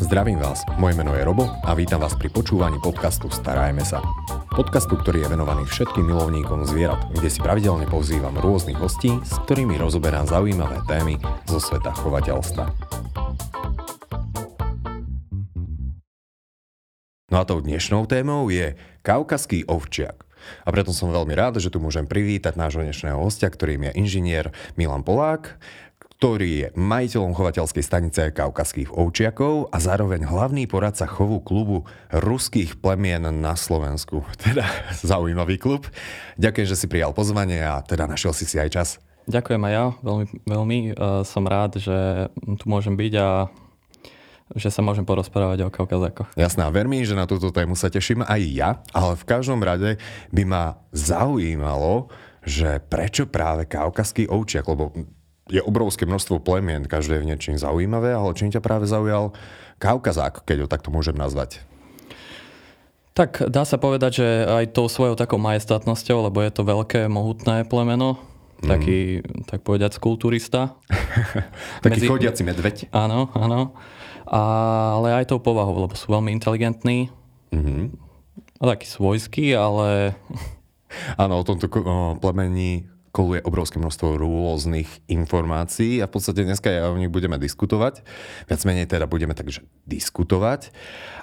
Zdravím vás, moje meno je Robo a vítam vás pri počúvaní podcastu Starajme sa. Podcastu, ktorý je venovaný všetkým milovníkom zvierat, kde si pravidelne pozývam rôznych hostí, s ktorými rozoberám zaujímavé témy zo sveta chovateľstva. No a tou dnešnou témou je kaukaský ovčiak. A preto som veľmi rád, že tu môžem privítať nášho dnešného hostia, ktorým je inžinier Milan Polák, ktorý je majiteľom chovateľskej stanice kaukazských ovčiakov a zároveň hlavný poradca chovu klubu ruských plemien na Slovensku. Teda zaujímavý klub. Ďakujem, že si prijal pozvanie a teda našiel si si aj čas. Ďakujem aj ja, veľmi, veľmi uh, som rád, že tu môžem byť a že sa môžem porozprávať o kaukazákoch. Jasná, ver mi, že na túto tému sa teším aj ja, ale v každom rade by ma zaujímalo, že prečo práve kaukazský ovčiak, lebo je obrovské množstvo plemien, každé je v niečím zaujímavé, ale čím ťa práve zaujal Kaukazák, keď ho takto môžem nazvať? Tak dá sa povedať, že aj tou svojou takou majestátnosťou, lebo je to veľké, mohutné plemeno, mm. taký, tak povedať, kulturista. taký Medzi... chodiaci medveď. Áno, áno. A, ale aj tou povahou, lebo sú veľmi inteligentní. Mm-hmm. A taký svojský, ale... Áno, o tomto plemení koluje obrovské množstvo rôznych informácií a v podstate dneska ja o nich budeme diskutovať. Viac menej teda budeme takže diskutovať.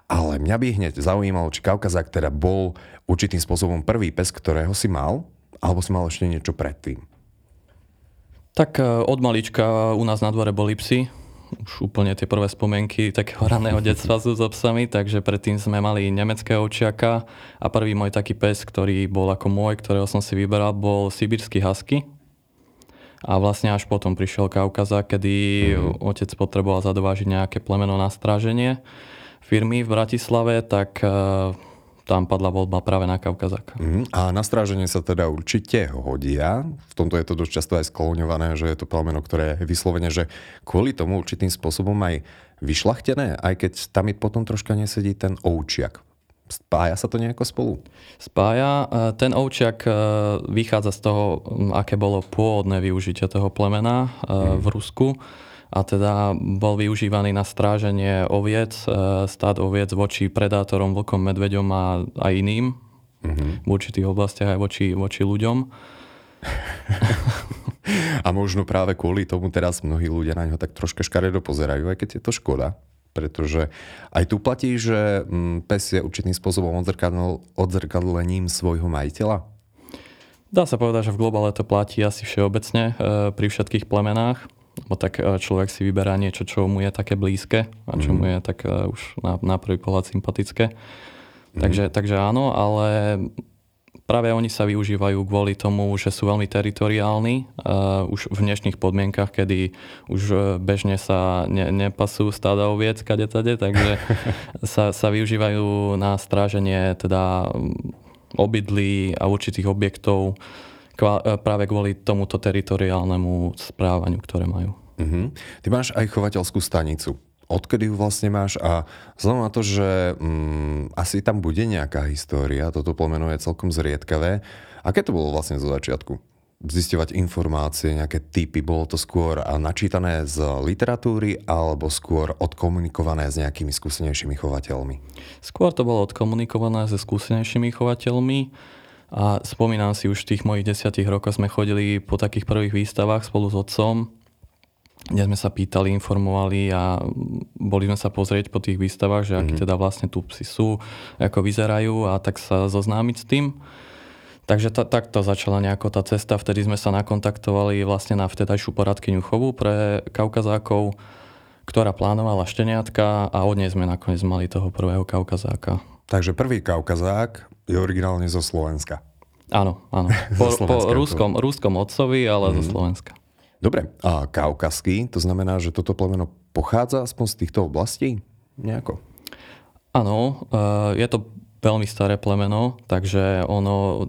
Ale mňa by hneď zaujímalo, či Kaukazák teda bol určitým spôsobom prvý pes, ktorého si mal, alebo si mal ešte niečo predtým. Tak e, od malička u nás na dvore boli psi už úplne tie prvé spomienky takého raného detstva sú so psami, takže predtým sme mali nemeckého ovčiaka a prvý môj taký pes, ktorý bol ako môj, ktorého som si vyberal, bol sibirský husky. A vlastne až potom prišiel Kaukaza, kedy mm. otec potreboval zadovážiť nejaké plemeno na stráženie firmy v Bratislave, tak uh, tam padla voľba práve na Kaukazak. Mm, a na stráženie sa teda určite hodia. V tomto je to dosť často aj skloňované, že je to plameno, ktoré je vyslovene, že kvôli tomu určitým spôsobom aj vyšlachtené, aj keď tam je potom troška nesedí ten oučiak. Spája sa to nejako spolu? Spája. E, ten ovčiak e, vychádza z toho, aké bolo pôvodné využitie toho plemena mm. v Rusku a teda bol využívaný na stráženie oviec, e, stát oviec voči predátorom, vlkom, medveďom a, a iným mm-hmm. v určitých oblastiach aj voči, voči ľuďom. a možno práve kvôli tomu teraz mnohí ľudia na ňo tak troška škaredo pozerajú, aj keď je to škoda. Pretože aj tu platí, že mm, pes je určitým spôsobom odzrkadlením svojho majiteľa? Dá sa povedať, že v globále to platí asi všeobecne e, pri všetkých plemenách Bo tak e, človek si vyberá niečo, čo mu je také blízke a čo mm. mu je tak uh, už na, na prvý pohľad sympatické. Mm. Takže, takže áno, ale práve oni sa využívajú kvôli tomu, že sú veľmi teritoriálni uh, už v dnešných podmienkach, kedy už bežne sa ne, nepasú stáda oviec kade tade, takže sa, sa využívajú na stráženie teda obydlí a určitých objektov E, práve kvôli tomuto teritoriálnemu správaniu, ktoré majú. Uh-huh. Ty máš aj chovateľskú stanicu. Odkedy ju vlastne máš a vzhľadom na to, že um, asi tam bude nejaká história, toto pomeno je celkom zriedkavé. Aké to bolo vlastne zo začiatku? Zistovať informácie, nejaké typy, bolo to skôr načítané z literatúry alebo skôr odkomunikované s nejakými skúsenejšími chovateľmi? Skôr to bolo odkomunikované so skúsenejšími chovateľmi a spomínam si, už v tých mojich desiatich rokoch sme chodili po takých prvých výstavách spolu s otcom, kde sme sa pýtali, informovali a boli sme sa pozrieť po tých výstavách, že mm-hmm. teda vlastne tu psi sú, ako vyzerajú a tak sa zoznámiť s tým. Takže ta, takto začala nejako tá cesta. Vtedy sme sa nakontaktovali vlastne na vtedajšiu poradkyňu chovu pre Kaukazákov, ktorá plánovala šteniatka a od nej sme nakoniec mali toho prvého Kaukazáka. Takže prvý Kaukazák je originálne zo Slovenska. Áno, áno. Po, po ruskom, ruskom otcovi, ale mm. zo mhm. Slovenska. Dobre, a kaukazský, to znamená, že toto plemeno pochádza aspoň z týchto oblastí? Nejako? Áno, e, je to veľmi staré plemeno, takže ono,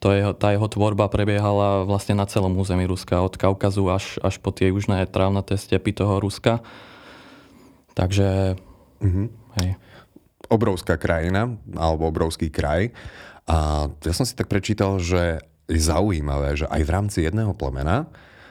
to jeho, tá jeho tvorba prebiehala vlastne na celom území Ruska, od Kaukazu až, až po tie južné trávnaté stepy toho Ruska. Takže, mm-hmm. hej obrovská krajina, alebo obrovský kraj. A ja som si tak prečítal, že je zaujímavé, že aj v rámci jedného plemena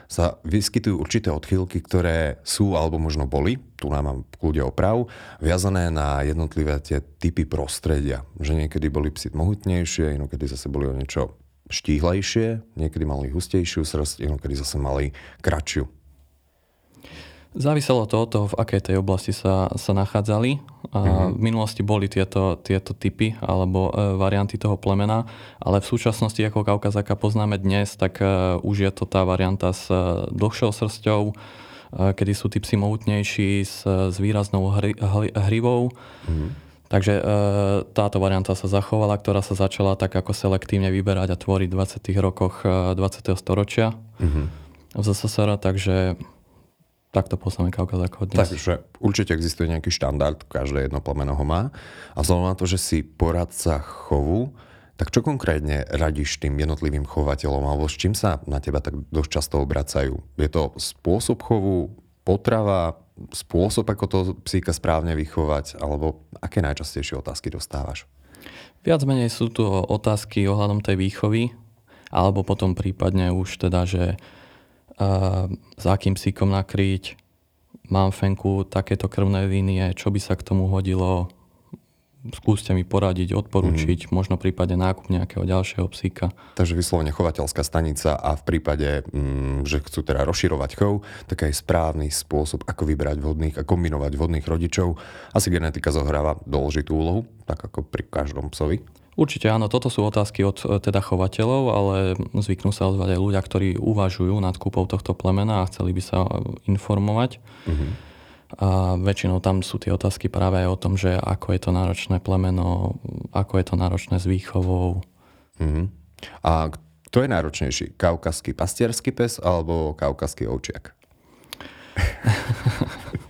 sa vyskytujú určité odchýlky, ktoré sú alebo možno boli, tu nám mám kľude oprav, viazané na jednotlivé tie typy prostredia. Že niekedy boli psi mohutnejšie, inokedy zase boli o niečo štíhlejšie, niekedy mali hustejšiu srst, inokedy zase mali kratšiu. Záviselo to od toho, v akej tej oblasti sa, sa nachádzali. A mm-hmm. V minulosti boli tieto, tieto typy alebo e, varianty toho plemena, ale v súčasnosti, ako Kaukazáka poznáme dnes, tak e, už je to tá varianta s e, dlhšou srsťou, e, kedy sú tí psi mohutnejší s, s výraznou hry, hry, hrivou. Mm-hmm. Takže e, táto varianta sa zachovala, ktorá sa začala tak ako selektívne vyberať a tvoriť v 20. rokoch e, 20. storočia mm-hmm. v ZSSR, takže takto poznáme Kaukaz ako dnes. Takže určite existuje nejaký štandard, každé jedno plemeno ho má. A vzhľadom na to, že si poradca chovu, tak čo konkrétne radíš tým jednotlivým chovateľom, alebo s čím sa na teba tak dosť často obracajú? Je to spôsob chovu, potrava, spôsob, ako to psíka správne vychovať, alebo aké najčastejšie otázky dostávaš? Viac menej sú to otázky ohľadom tej výchovy, alebo potom prípadne už teda, že s akým psíkom nakryť, mám fenku takéto krvné línie, čo by sa k tomu hodilo, skúste mi poradiť, odporučiť, mm. možno prípade nákup nejakého ďalšieho psíka. Takže vyslovene chovateľská stanica a v prípade, mm, že chcú teda rozširovať chov, tak aj správny spôsob, ako vybrať vhodných a kombinovať vhodných rodičov. Asi genetika zohráva dôležitú úlohu, tak ako pri každom psovi. Určite áno, toto sú otázky od e, teda chovateľov, ale zvyknú sa ozvať aj ľudia, ktorí uvažujú nad kúpou tohto plemena a chceli by sa informovať. Uh-huh. A väčšinou tam sú tie otázky práve aj o tom, že ako je to náročné plemeno, ako je to náročné s výchovou. Uh-huh. A kto je náročnejší? Kaukaský pastierský pes alebo kaukaský ovčiak?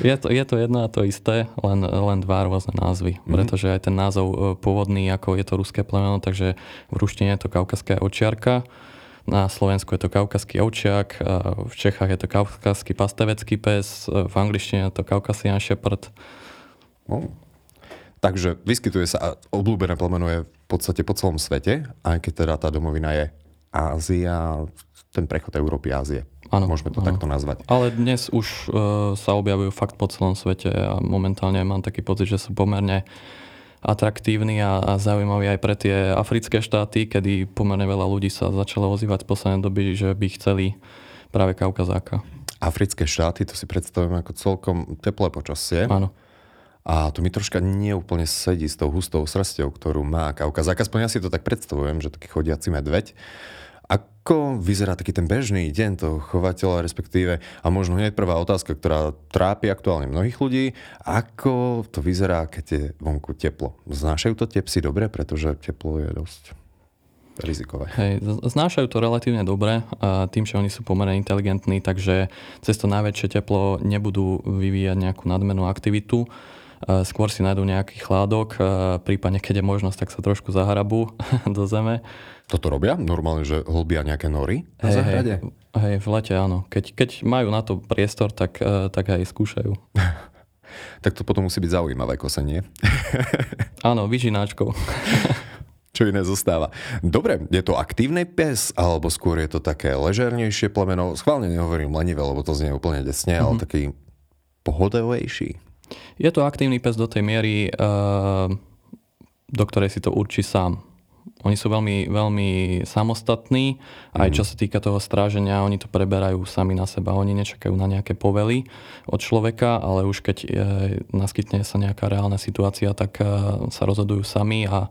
Je to, je to jedno a to isté, len, len dva rôzne názvy. Mm-hmm. Pretože aj ten názov e, pôvodný, ako je to ruské plemeno, takže v ruštine je to kaukaská očiarka, na Slovensku je to kaukaský ovčiak, v Čechách je to kaukaský pastevecký pes, v angličtine je to kaukasian shepherd. No. Takže vyskytuje sa, obľúbené plemeno je v podstate po celom svete, aj keď teda tá domovina je Ázia, ten prechod Európy Ázie. Áno, Môžeme to áno. takto nazvať. Ale dnes už uh, sa objavujú fakt po celom svete a momentálne mám taký pocit, že sú pomerne atraktívni a, a zaujímaví aj pre tie africké štáty, kedy pomerne veľa ľudí sa začalo ozývať v poslednej doby, že by chceli práve Kaukazáka. Africké štáty, to si predstavujem ako celkom teplé počasie. Áno. A to mi troška neúplne sedí s tou hustou srstou, ktorú má Kaukazák. Aspoň ja si to tak predstavujem, že taký chodiaci medveď. Ako vyzerá taký ten bežný deň toho chovateľa, respektíve, a možno hneď prvá otázka, ktorá trápi aktuálne mnohých ľudí, ako to vyzerá, keď je vonku teplo? Znášajú to tie psy dobre, pretože teplo je dosť rizikové. Hej, znášajú to relatívne dobre, tým, že oni sú pomerne inteligentní, takže cez to najväčšie teplo nebudú vyvíjať nejakú nadmernú aktivitu skôr si nájdú nejaký chládok, prípadne keď je možnosť, tak sa trošku zahrabú do zeme. Toto robia? Normálne, že hlbia nejaké nory na hej, záhrade? Hej, hej, v lete áno. Keď, keď majú na to priestor, tak, tak aj skúšajú. tak to potom musí byť zaujímavé kosenie. áno, vyžináčkou. Čo iné zostáva. Dobre, je to aktívny pes, alebo skôr je to také ležernejšie plemeno? Schválne nehovorím lenivé, lebo to znie úplne desne, mm-hmm. ale mhm. taký pohodovejší. Je to aktívny pes do tej miery, uh, do ktorej si to určí sám. Oni sú veľmi, veľmi samostatní, aj čo mhm. sa týka toho stráženia, oni to preberajú sami na seba. Oni nečakajú na nejaké povely od človeka, ale už keď je, naskytne sa nejaká reálna situácia, tak uh, sa rozhodujú sami a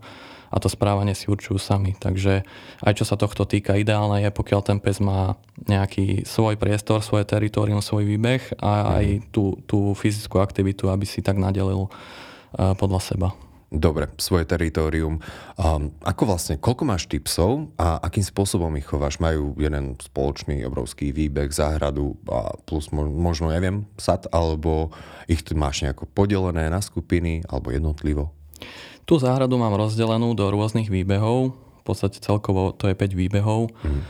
a to správanie si určujú sami. Takže aj čo sa tohto týka, ideálne je, pokiaľ ten pes má nejaký svoj priestor, svoje teritorium, svoj výbeh a aj mhm. tú, tú fyzickú aktivitu, aby si tak nadelil uh, podľa seba. Dobre, svoje teritorium. Um, ako vlastne, koľko máš ty psov a akým spôsobom ich chováš? Majú jeden spoločný obrovský výbeh, záhradu a plus možno, neviem, sad, alebo ich máš nejako podelené na skupiny alebo jednotlivo? Tú záhradu mám rozdelenú do rôznych výbehov, v podstate celkovo to je 5 výbehov. Mm.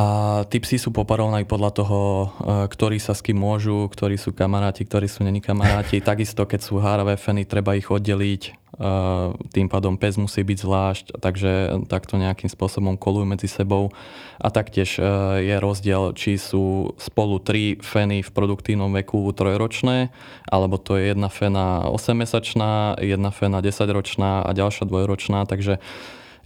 A tí psi sú poparovaní podľa toho, e, ktorí sa s kým môžu, ktorí sú kamaráti, ktorí sú není kamaráti. Takisto, keď sú háravé feny, treba ich oddeliť. tým pádom pes musí byť zvlášť, takže takto nejakým spôsobom kolujú medzi sebou. A taktiež je rozdiel, či sú spolu tri feny v produktívnom veku trojročné, alebo to je jedna fena 8-mesačná, jedna fena 10-ročná a ďalšia dvojročná, takže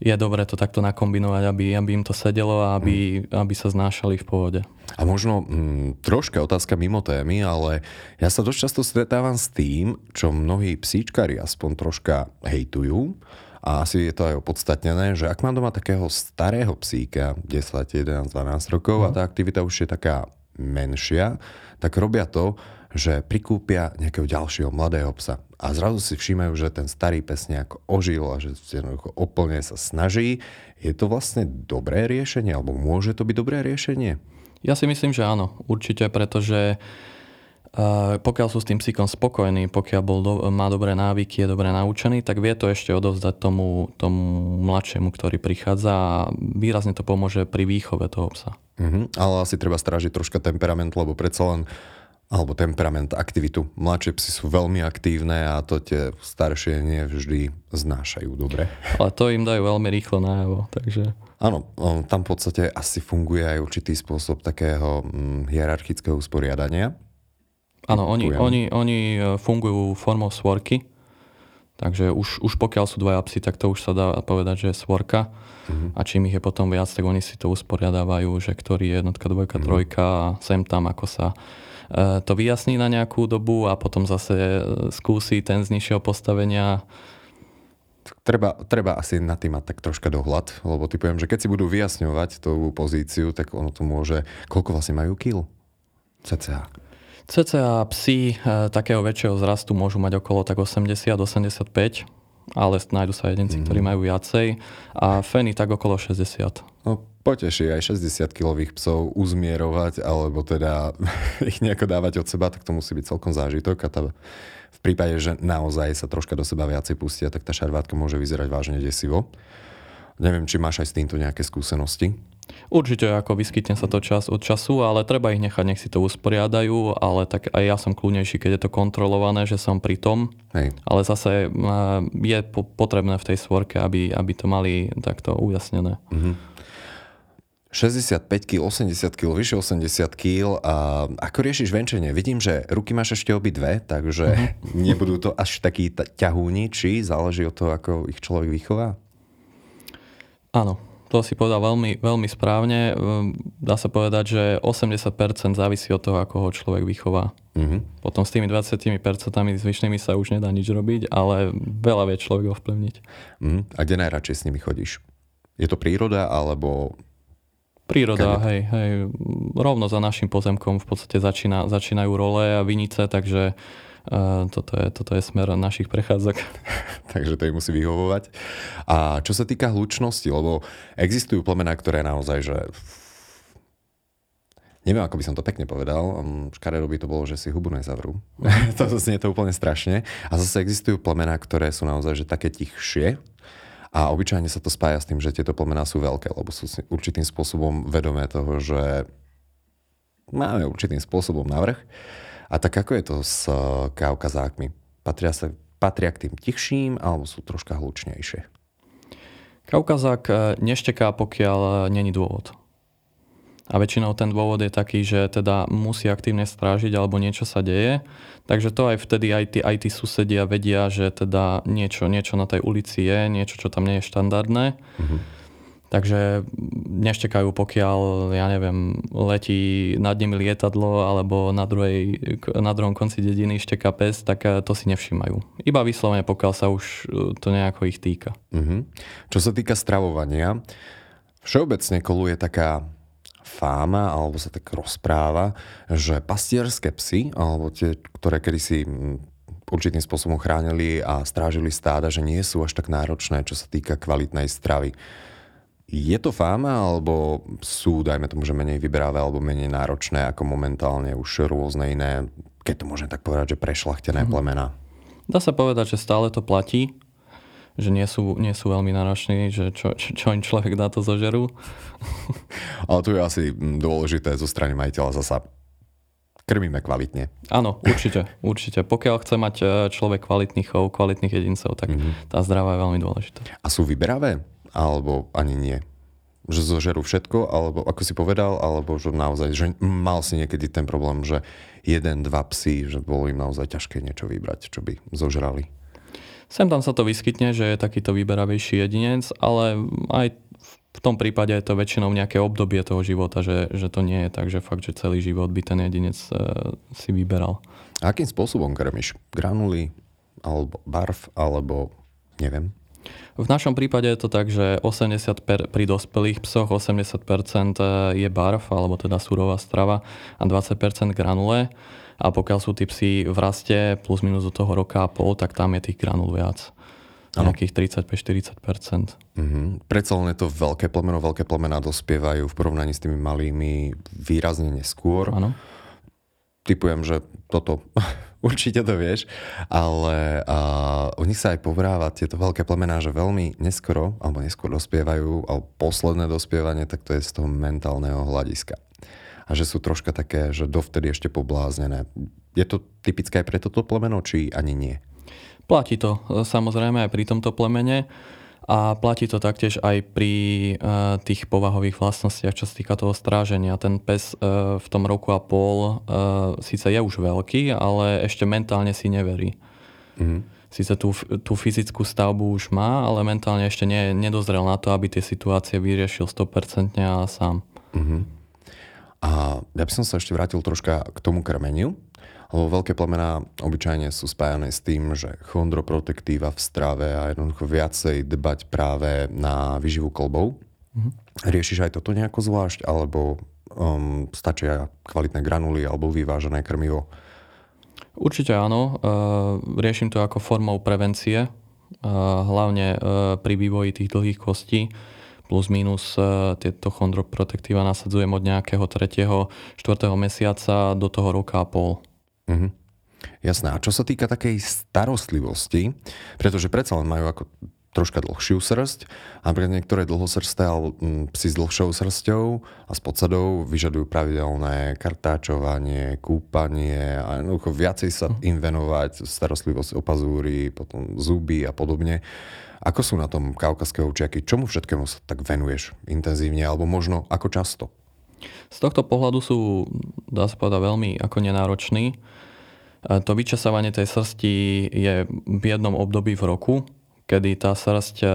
je dobré to takto nakombinovať, aby, aby im to sedelo a aby, mm. aby sa znášali v pohode. A možno mm, troška otázka mimo témy, ale ja sa dosť často stretávam s tým, čo mnohí psíčkari aspoň troška hejtujú, a asi je to aj opodstatnené, že ak mám doma takého starého psíka, 10, 11, 12 rokov mm. a mhm. tá aktivita už je taká menšia, tak robia to, že prikúpia nejakého ďalšieho mladého psa a zrazu si všímajú, že ten starý pes nejak ožil a že úplne sa snaží. Je to vlastne dobré riešenie alebo môže to byť dobré riešenie? Ja si myslím, že áno, určite, pretože Uh, pokiaľ sú s tým psíkom spokojní, pokiaľ bol do, má dobré návyky, je dobre naučený, tak vie to ešte odovzdať tomu, tomu mladšiemu, ktorý prichádza a výrazne to pomôže pri výchove toho psa. Uh-huh. Ale asi treba strážiť troška temperament, lebo predsa len alebo temperament, aktivitu. Mladšie psy sú veľmi aktívne a to tie staršie nie vždy znášajú dobre. Ale to im dajú veľmi rýchlo najavo, takže... Áno, tam v podstate asi funguje aj určitý spôsob takého hm, hierarchického usporiadania. Áno, oni, oni, oni e, fungujú formou svorky, takže už, už pokiaľ sú dvaja psy, tak to už sa dá povedať, že je svorka. Uh-huh. A čím ich je potom viac, tak oni si to usporiadávajú, že ktorý je jednotka, dvojka, uh-huh. trojka a sem tam, ako sa to vyjasní na nejakú dobu a potom zase e, skúsi ten z nižšieho postavenia Treba, treba asi na tým mať tak troška dohľad, lebo ty poviem, že keď si budú vyjasňovať tú pozíciu, tak ono to môže... Koľko vlastne majú kil? CCA. CCA psi e, takého väčšieho zrastu môžu mať okolo tak 80-85, ale nájdu sa jedinci, mm. ktorí majú viacej a feny tak okolo 60. No, poteší aj 60-kilových psov uzmierovať, alebo teda ich nejako dávať od seba, tak to musí byť celkom zážitok a tá, v prípade, že naozaj sa troška do seba viacej pustia, tak tá šarvátka môže vyzerať vážne desivo. Neviem, či máš aj s týmto nejaké skúsenosti. Určite ako vyskytne sa to čas od času, ale treba ich nechať, nech si to usporiadajú, ale tak aj ja som kľúnejší, keď je to kontrolované, že som pri tom. Hej. Ale zase je potrebné v tej svorke, aby, aby to mali takto ujasnené. Mm-hmm. 65 kg, 80 kg, vyše 80 kg a ako riešiš venčenie? Vidím, že ruky máš ešte obi dve, takže uh-huh. nebudú to až takí ťahúni, či záleží od toho, ako ich človek vychová? Áno, to si povedal veľmi, veľmi správne. Ehm, dá sa povedať, že 80% závisí od toho, ako ho človek vychová. Uh-huh. Potom s tými 20% zvyšnými sa už nedá nič robiť, ale veľa vie človek ovplyvniť. Uh-huh. A kde najradšej s nimi chodíš? Je to príroda, alebo Príroda, hej, hej. Rovno za našim pozemkom v podstate začína, začínajú role a vinice, takže uh, toto, je, toto je smer našich prechádzok. takže to im musí vyhovovať. A čo sa týka hlučnosti, lebo existujú plemená, ktoré naozaj, že Neviem, ako by som to pekne povedal. Škaredo by to bolo, že si hubu nezavrú. to znie to úplne strašne. A zase existujú plemená, ktoré sú naozaj že také tichšie, a obyčajne sa to spája s tým, že tieto plemená sú veľké, lebo sú určitým spôsobom vedomé toho, že máme určitým spôsobom navrh. A tak ako je to s eh, kaukazákmi? Patria, sa, patria k tým tichším alebo sú troška hlučnejšie? Kaukazák eh, nešteká, pokiaľ eh, není dôvod. A väčšinou ten dôvod je taký, že teda musí aktívne strážiť alebo niečo sa deje. Takže to aj vtedy aj tí, aj tí susedia vedia, že teda niečo, niečo na tej ulici je, niečo, čo tam nie je štandardné. Mm-hmm. Takže neštekajú, pokiaľ, ja neviem, letí nad nimi lietadlo alebo na, druhej, na druhom konci dediny šteká pes, tak eh, to si nevšímajú. Iba vyslovene, pokiaľ sa už eh, to nejako ich týka. Mm-hmm. Čo sa týka stravovania, všeobecne koluje taká fáma, alebo sa tak rozpráva, že pastierské psy, alebo tie, ktoré kedysi určitým spôsobom chránili a strážili stáda, že nie sú až tak náročné, čo sa týka kvalitnej stravy. Je to fáma, alebo sú, dajme tomu, že menej vyberáve alebo menej náročné ako momentálne už rôzne iné, keď to môžem tak povedať, že prešlachtené mm-hmm. plemená? Dá sa povedať, že stále to platí že nie sú, nie sú veľmi nároční, že čo, čo, čo im človek dá to zožerú. Ale tu je asi dôležité zo strany majiteľa zasa krmíme kvalitne. Áno, určite, určite. Pokiaľ chce mať e, človek kvalitný chov, kvalitných jedincov, tak mm-hmm. tá zdravá je veľmi dôležitá. A sú vyberavé? Alebo ani nie? Že zožerú všetko, alebo ako si povedal, alebo že naozaj, že mal si niekedy ten problém, že jeden, dva psy, že bolo im naozaj ťažké niečo vybrať, čo by zožrali? Sem tam sa to vyskytne, že je takýto vyberavejší jedinec, ale aj v tom prípade je to väčšinou nejaké obdobie toho života, že, že to nie je tak, že fakt, že celý život by ten jedinec e, si vyberal. A akým spôsobom krmiš? Granuly, alebo barv, alebo neviem? V našom prípade je to tak, že 80 per, pri dospelých psoch 80% e, je barv, alebo teda surová strava a 20% granule. A pokiaľ sú tí psi v raste plus minus do toho roka a pol, tak tam je tých granul viac. Ano. Nejakých 35-40%. Mm-hmm. Predsa len je to veľké plemeno, veľké plemená dospievajú v porovnaní s tými malými výrazne neskôr. Áno. Typujem, že toto určite to vieš, ale a, o nich sa aj povráva tieto veľké plemená, že veľmi neskoro, alebo neskôr dospievajú, alebo posledné dospievanie, tak to je z toho mentálneho hľadiska. A že sú troška také, že dovtedy ešte pobláznené. Je to typické aj pre toto plemeno, či ani nie? Platí to e, samozrejme aj pri tomto plemene a platí to taktiež aj pri uh, tých povahových vlastnostiach, čo sa týka toho stráženia. Ten pes uh, v tom roku a pol uh, síce je už veľký, ale ešte mentálne si neverí. Mm-hmm. Sice tú, tú fyzickú stavbu už má, ale mentálne ešte nie, nedozrel na to, aby tie situácie vyriešil 100% a sám. Mm-hmm. A ja by som sa ešte vrátil troška k tomu krmeniu. Lebo veľké plemená obyčajne sú spájané s tým, že chondroprotektíva v strave a jednoducho viacej dbať práve na vyživu kolbov. Mm-hmm. Riešiš aj toto nejako zvlášť, alebo um, stačia kvalitné granuly alebo vyvážené krmivo? Určite áno. Uh, riešim to ako formou prevencie, uh, hlavne uh, pri vývoji tých dlhých kostí plus minus tieto chondroprotektíva nasadzujem od nejakého 3. 4. mesiaca do toho roka a pol. Mm-hmm. Jasné. A čo sa týka takej starostlivosti, pretože predsa len majú ako troška dlhšiu srst a napríklad niektoré dlhosrsté alebo mm, psi s dlhšou srstou a s podsadou vyžadujú pravidelné kartáčovanie, kúpanie a jednoducho viacej sa mhm. im venovať, starostlivosť o pazúry, potom zuby a podobne. Ako sú na tom kaukaské ovčiaky? Čomu všetkému sa tak venuješ intenzívne alebo možno ako často? Z tohto pohľadu sú, dá sa povedať, veľmi ako nenároční. To vyčasávanie tej srsti je v jednom období v roku, kedy tá srst e,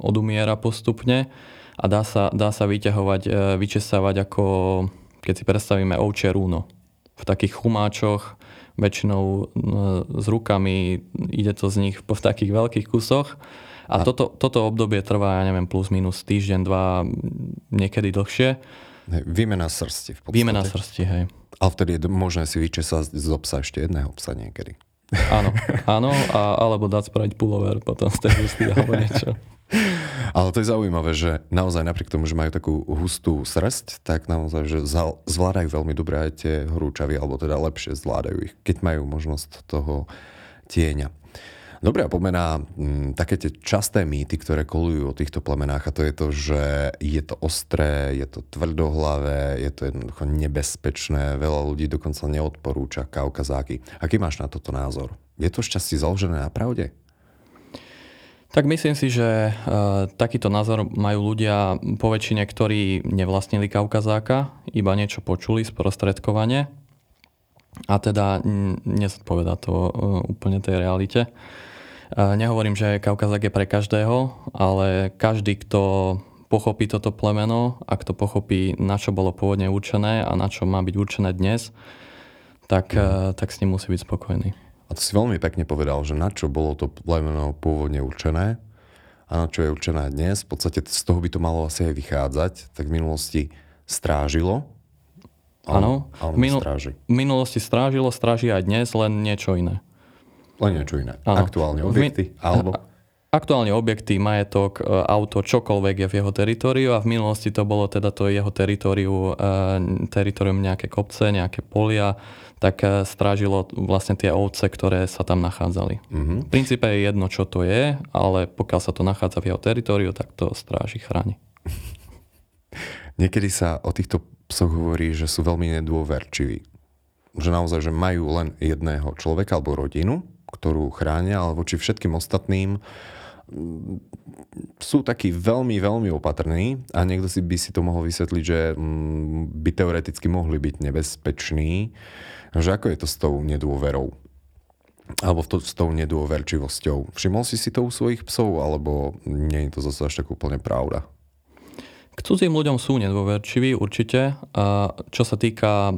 odumiera postupne a dá sa, dá sa vyťahovať, e, vyčesávať ako keď si predstavíme ovčie rúno. V takých chumáčoch, väčšinou e, s rukami, ide to z nich v takých veľkých kusoch. A, a toto, toto obdobie trvá, ja neviem, plus minus týždeň, dva, niekedy dlhšie. Výmena srsti v podstate. Výmena srsti, hej. Ale vtedy je možné si vyčesať z obsa ešte jedného psa niekedy. Áno, áno, a, alebo dať spraviť pullover potom z tej hustý alebo niečo. Ale to je zaujímavé, že naozaj napriek tomu, že majú takú hustú srst, tak naozaj, že zvládajú veľmi dobre aj tie horúčavy, alebo teda lepšie zvládajú ich, keď majú možnosť toho tieňa. Dobre, a poďme na mm, také tie časté mýty, ktoré kolujú o týchto plemenách a to je to, že je to ostré, je to tvrdohlavé, je to jednoducho nebezpečné, veľa ľudí dokonca neodporúča kaukazáky. Aký máš na toto názor? Je to šťastie založené na pravde? Tak myslím si, že e, takýto názor majú ľudia po väčšine, ktorí nevlastnili kaukazáka, iba niečo počuli sprostredkovane a teda nezodpoveda to e, úplne tej realite. Nehovorím, že Kaukazak je pre každého, ale každý, kto pochopí toto plemeno a kto pochopí, na čo bolo pôvodne určené a na čo má byť určené dnes, tak, mm. tak s ním musí byť spokojný. A to si veľmi pekne povedal, že na čo bolo to plemeno pôvodne určené a na čo je určené dnes. V podstate z toho by to malo asi aj vychádzať. Tak v minulosti strážilo. Áno, v, minul- minulosti strážilo, stráži aj dnes, len niečo iné. Len niečo iné. Ano. Aktuálne objekty? Alebo... Aktuálne objekty, majetok, e, auto, čokoľvek je v jeho teritoriu a v minulosti to bolo teda to jeho teritoriu, e, teritorium nejaké kopce, nejaké polia, tak e, strážilo vlastne tie ovce, ktoré sa tam nachádzali. Mm-hmm. V princípe je jedno, čo to je, ale pokiaľ sa to nachádza v jeho teritoriu, tak to stráži, chráni. Niekedy sa o týchto psoch hovorí, že sú veľmi nedôverčiví. že naozaj, že majú len jedného človeka alebo rodinu, ktorú chránia, ale voči všetkým ostatným mm, sú takí veľmi, veľmi opatrní a niekto si by si to mohol vysvetliť, že mm, by teoreticky mohli byť nebezpeční. Že ako je to s tou nedôverou? Alebo to, s tou nedôverčivosťou. Všimol si si to u svojich psov, alebo nie je to zase až tak úplne pravda? K cudzím ľuďom sú nedôverčiví určite, čo sa týka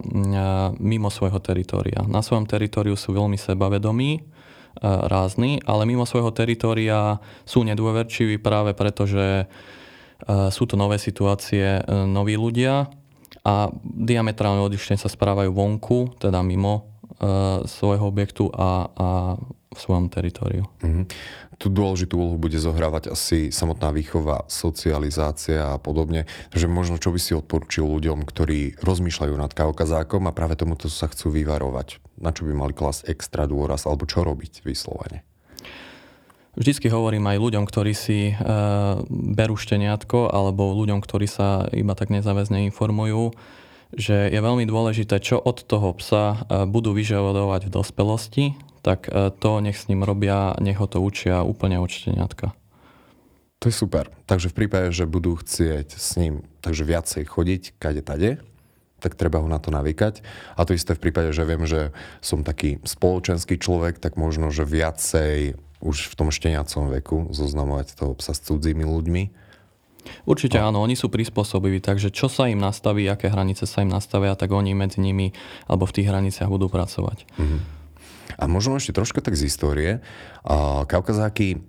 mimo svojho teritoria. Na svojom teritoriu sú veľmi sebavedomí, rázni, ale mimo svojho teritoria sú nedôverčiví práve preto, že sú to nové situácie, noví ľudia a diametrálne odlišne sa správajú vonku, teda mimo svojho objektu a, a v svojom teritoriu. Mm-hmm. Tu dôležitú úlohu bude zohrávať asi samotná výchova, socializácia a podobne. Takže možno čo by si odporučil ľuďom, ktorí rozmýšľajú nad kaukazákom a práve tomuto sa chcú vyvarovať? Na čo by mali klas extra dôraz alebo čo robiť vyslovene? Vždycky hovorím aj ľuďom, ktorí si e, berú šteniatko alebo ľuďom, ktorí sa iba tak nezáväzne informujú, že je veľmi dôležité, čo od toho psa e, budú vyžadovať v dospelosti, tak e, to nech s ním robia, nech ho to učia úplne od šteniatka. To je super. Takže v prípade, že budú chcieť s ním takže viacej chodiť, kade tade, tak treba ho na to navykať. A to isté v prípade, že viem, že som taký spoločenský človek, tak možno, že viacej už v tom šteniacom veku zoznamovať toho psa s cudzími ľuďmi. Určite no. áno, oni sú prispôsobiví, takže čo sa im nastaví, aké hranice sa im nastavia, tak oni medzi nimi alebo v tých hraniciach budú pracovať. Mm-hmm. A možno ešte troška tak z histórie. Kaukazáky,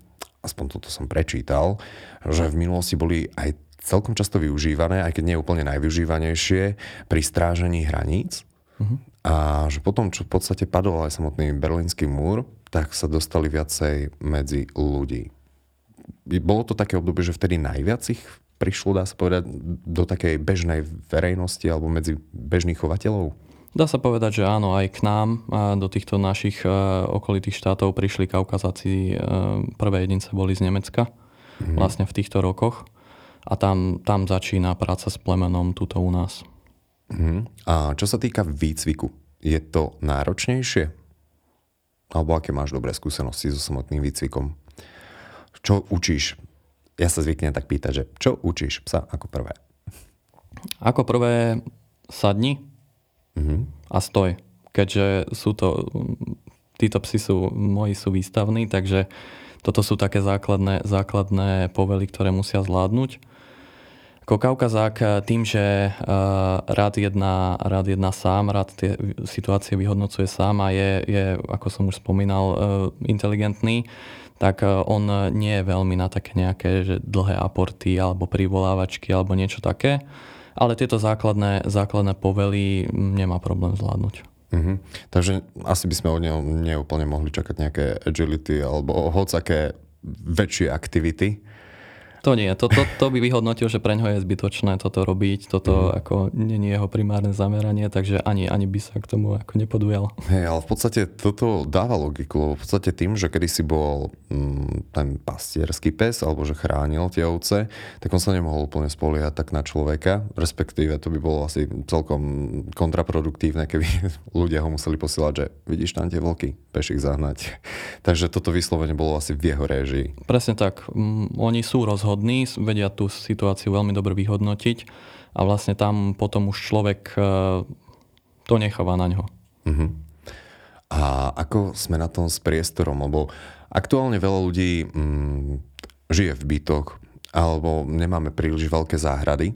aspoň toto som prečítal, že v minulosti boli aj celkom často využívané, aj keď nie úplne najvyužívanejšie, pri strážení hraníc. Uh-huh. A že potom, čo v podstate padol aj samotný berlínsky múr, tak sa dostali viacej medzi ľudí. Bolo to také obdobie, že vtedy najviac ich prišlo, dá sa povedať, do takej bežnej verejnosti alebo medzi bežných chovateľov? Dá sa povedať, že áno, aj k nám, do týchto našich e, okolitých štátov prišli Kaukazáci, e, prvé jedince boli z Nemecka, mm. vlastne v týchto rokoch. A tam, tam začína práca s plemenom tuto u nás. Mm. A čo sa týka výcviku, je to náročnejšie? Alebo aké máš dobré skúsenosti so samotným výcvikom? Čo učíš? Ja sa zvyknem tak pýtať, že čo učíš psa ako prvé? Ako prvé sadni, mm-hmm. a stoj. Keďže sú to, títo psi sú, moji sú výstavní, takže toto sú také základné, základné povely, ktoré musia zvládnuť. Ako Kaukazák tým, že uh, rád jedná, rád jedná sám, rád tie situácie vyhodnocuje sám a je, je ako som už spomínal, uh, inteligentný, tak on nie je veľmi na také nejaké že dlhé aporty alebo privolávačky alebo niečo také ale tieto základné, základné povely nemá problém zvládnuť. Mm-hmm. Takže asi by sme od neho neúplne mohli čakať nejaké agility alebo hocaké väčšie aktivity. To nie, to, to, to by vyhodnotil, že pre ňoho je zbytočné toto robiť, toto mm. ako nie je jeho primárne zameranie, takže ani, ani by sa k tomu ako nepodujal. Hej, ale v podstate toto dáva logiku, lebo v podstate tým, že kedy si bol mm, ten pastierský pes, alebo že chránil tie ovce, tak on sa nemohol úplne spoliehať tak na človeka, respektíve to by bolo asi celkom kontraproduktívne, keby ľudia ho museli posielať, že vidíš tam tie vlky, peš ich zahnať. takže toto vyslovene bolo asi v jeho réžii. Presne tak, mm, oni sú rozhodnutí vhodní, vedia tú situáciu veľmi dobre vyhodnotiť a vlastne tam potom už človek e, to necháva na ňo. Uh-huh. A ako sme na tom s priestorom? Lebo aktuálne veľa ľudí mm, žije v bytoch alebo nemáme príliš veľké záhrady.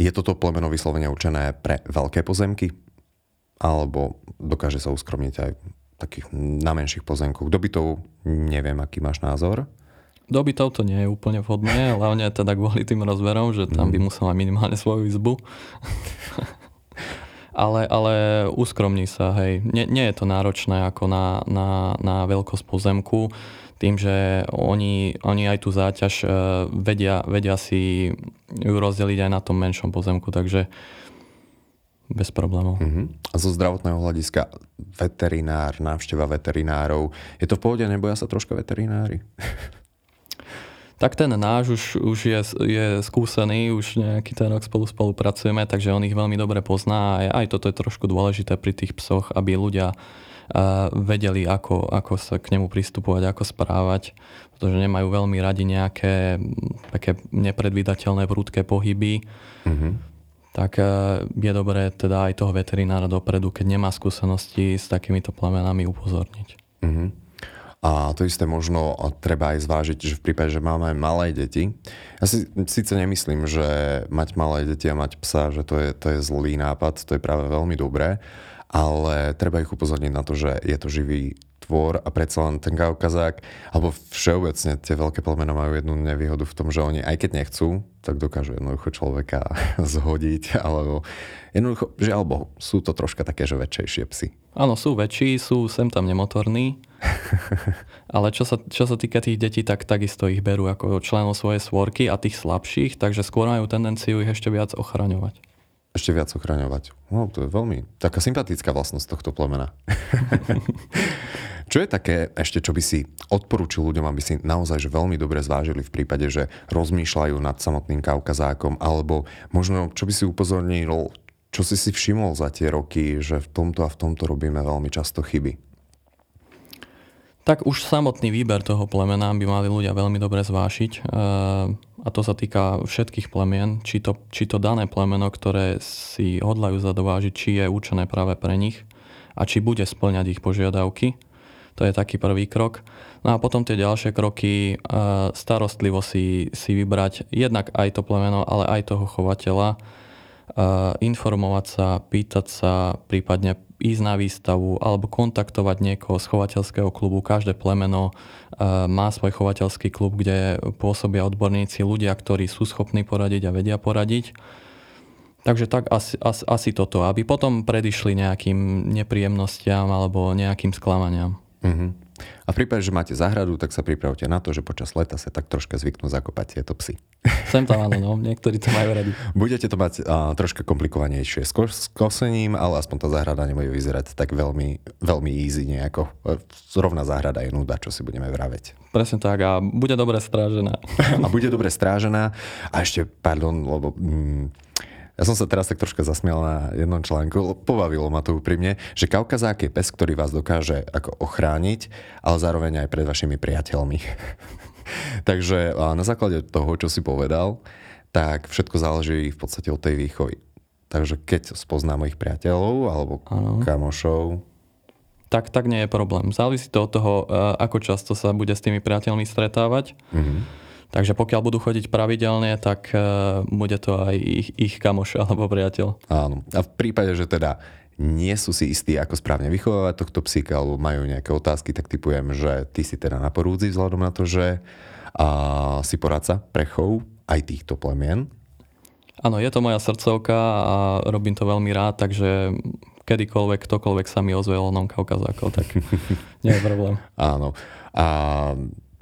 Je toto plemeno vyslovene určené pre veľké pozemky? Alebo dokáže sa uskromniť aj takých na menších pozemkoch? Do bytov neviem, aký máš názor. Do bytov to nie je úplne vhodné, hlavne teda kvôli tým rozmerom, že tam by mhm. musel mať minimálne svoju izbu. ale, ale uskromní sa, hej. Nie, nie je to náročné ako na, na, na veľkosť pozemku, tým, že oni, oni aj tú záťaž uh, vedia, vedia si ju rozdeliť aj na tom menšom pozemku, takže bez problémov. Uh-huh. A zo zdravotného hľadiska veterinár, návšteva veterinárov, je to v pohode, neboja sa troška veterinári? Tak ten náš už, už je, je skúsený, už nejaký ten rok spolu spolupracujeme, takže on ich veľmi dobre pozná a aj, toto je trošku dôležité pri tých psoch, aby ľudia vedeli, ako, ako sa k nemu pristupovať, ako správať, pretože nemajú veľmi radi nejaké také nepredvídateľné prúdke pohyby. Mm-hmm. Tak uh, je dobré teda aj toho veterinára dopredu, keď nemá skúsenosti s takýmito plemenami upozorniť. Mm-hmm. A to isté možno treba aj zvážiť, že v prípade, že máme malé deti, ja si síce nemyslím, že mať malé deti a mať psa, že to je, to je zlý nápad, to je práve veľmi dobré, ale treba ich upozorniť na to, že je to živý tvor a predsa len ten kaukazák, alebo všeobecne tie veľké plemena majú jednu nevýhodu v tom, že oni aj keď nechcú, tak dokážu jednoducho človeka zhodiť, alebo jednoducho, žiaľ Bohu, sú to troška také, že väčšejšie psy. Áno, sú väčší, sú sem tam nemotorní, ale čo sa, čo sa týka tých detí, tak takisto ich berú ako členov svojej svorky a tých slabších, takže skôr majú tendenciu ich ešte viac ochraňovať ešte viac ochraňovať. No, to je veľmi taká sympatická vlastnosť tohto plemena. čo je také ešte, čo by si odporúčil ľuďom, aby si naozaj že veľmi dobre zvážili v prípade, že rozmýšľajú nad samotným kaukazákom, alebo možno, čo by si upozornil, čo si si všimol za tie roky, že v tomto a v tomto robíme veľmi často chyby? Tak už samotný výber toho plemena by mali ľudia veľmi dobre zvášiť. Eh, a to sa týka všetkých plemien, či to, či to dané plemeno, ktoré si hodlajú zadovážiť, či je určené práve pre nich a či bude splňať ich požiadavky. To je taký prvý krok. No a potom tie ďalšie kroky, eh, starostlivo si, si vybrať jednak aj to plemeno, ale aj toho chovateľa, eh, informovať sa, pýtať sa, prípadne ísť na výstavu alebo kontaktovať niekoho z chovateľského klubu. Každé plemeno uh, má svoj chovateľský klub, kde pôsobia odborníci, ľudia, ktorí sú schopní poradiť a vedia poradiť. Takže tak asi, asi, asi toto, aby potom predišli nejakým nepríjemnostiam alebo nejakým sklamaniam. Mm-hmm. A v prípade, že máte záhradu, tak sa pripravte na to, že počas leta sa tak troška zvyknú zakopať tieto psy. Sem tam áno, no. niektorí to majú radi. Budete to mať uh, troška komplikovanejšie s, ko- s kosením, ale aspoň tá záhrada nebude vyzerať tak veľmi, veľmi easy nejako. Zrovna záhrada je nuda, čo si budeme vraveť. Presne tak a bude dobre strážená. a bude dobre strážená. A ešte, pardon, lebo... Mm, ja som sa teraz tak troška zasmial na jednom článku, pobavilo ma to úprimne, že kaukazák je pes, ktorý vás dokáže ako ochrániť, ale zároveň aj pred vašimi priateľmi. Takže na základe toho, čo si povedal, tak všetko záleží v podstate od tej výchovy. Takže keď spoznám mojich priateľov alebo ano. kamošov, tak, tak nie je problém. Závisí to od toho, ako často sa bude s tými priateľmi stretávať. Mm-hmm Takže pokiaľ budú chodiť pravidelne, tak uh, bude to aj ich, ich kamoš alebo priateľ. Áno. A v prípade, že teda nie sú si istí, ako správne vychovávať tohto psíka, alebo majú nejaké otázky, tak typujem, že ty si teda na porúdzi vzhľadom na to, že a, si poradca pre chov aj týchto plemien. Áno, je to moja srdcovka a robím to veľmi rád, takže kedykoľvek, ktokoľvek sa mi ozve o kaukazákov, tak nie je problém. Áno. A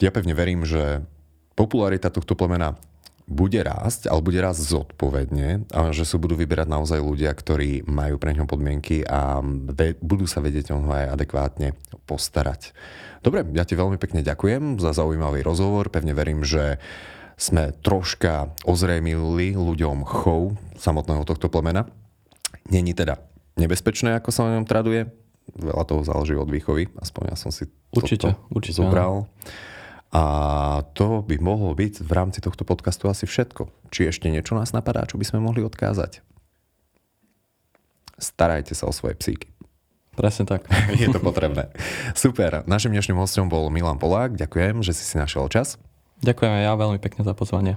ja pevne verím, že popularita tohto plemena bude rásť, ale bude rásť zodpovedne a že sa budú vyberať naozaj ľudia, ktorí majú pre ňo podmienky a ve- budú sa vedieť o aj adekvátne postarať. Dobre, ja ti veľmi pekne ďakujem za zaujímavý rozhovor. Pevne verím, že sme troška ozrejmili ľuďom chov samotného tohto plemena. Není teda nebezpečné, ako sa o ňom traduje. Veľa toho záleží od výchovy, aspoň ja som si určite, určite zobral. Áno. A to by mohlo byť v rámci tohto podcastu asi všetko. Či ešte niečo nás napadá, čo by sme mohli odkázať? Starajte sa o svoje psíky. Presne tak. Je to potrebné. Super. Našim dnešným hostom bol Milan Polák. Ďakujem, že si si našiel čas. Ďakujem ja veľmi pekne za pozvanie.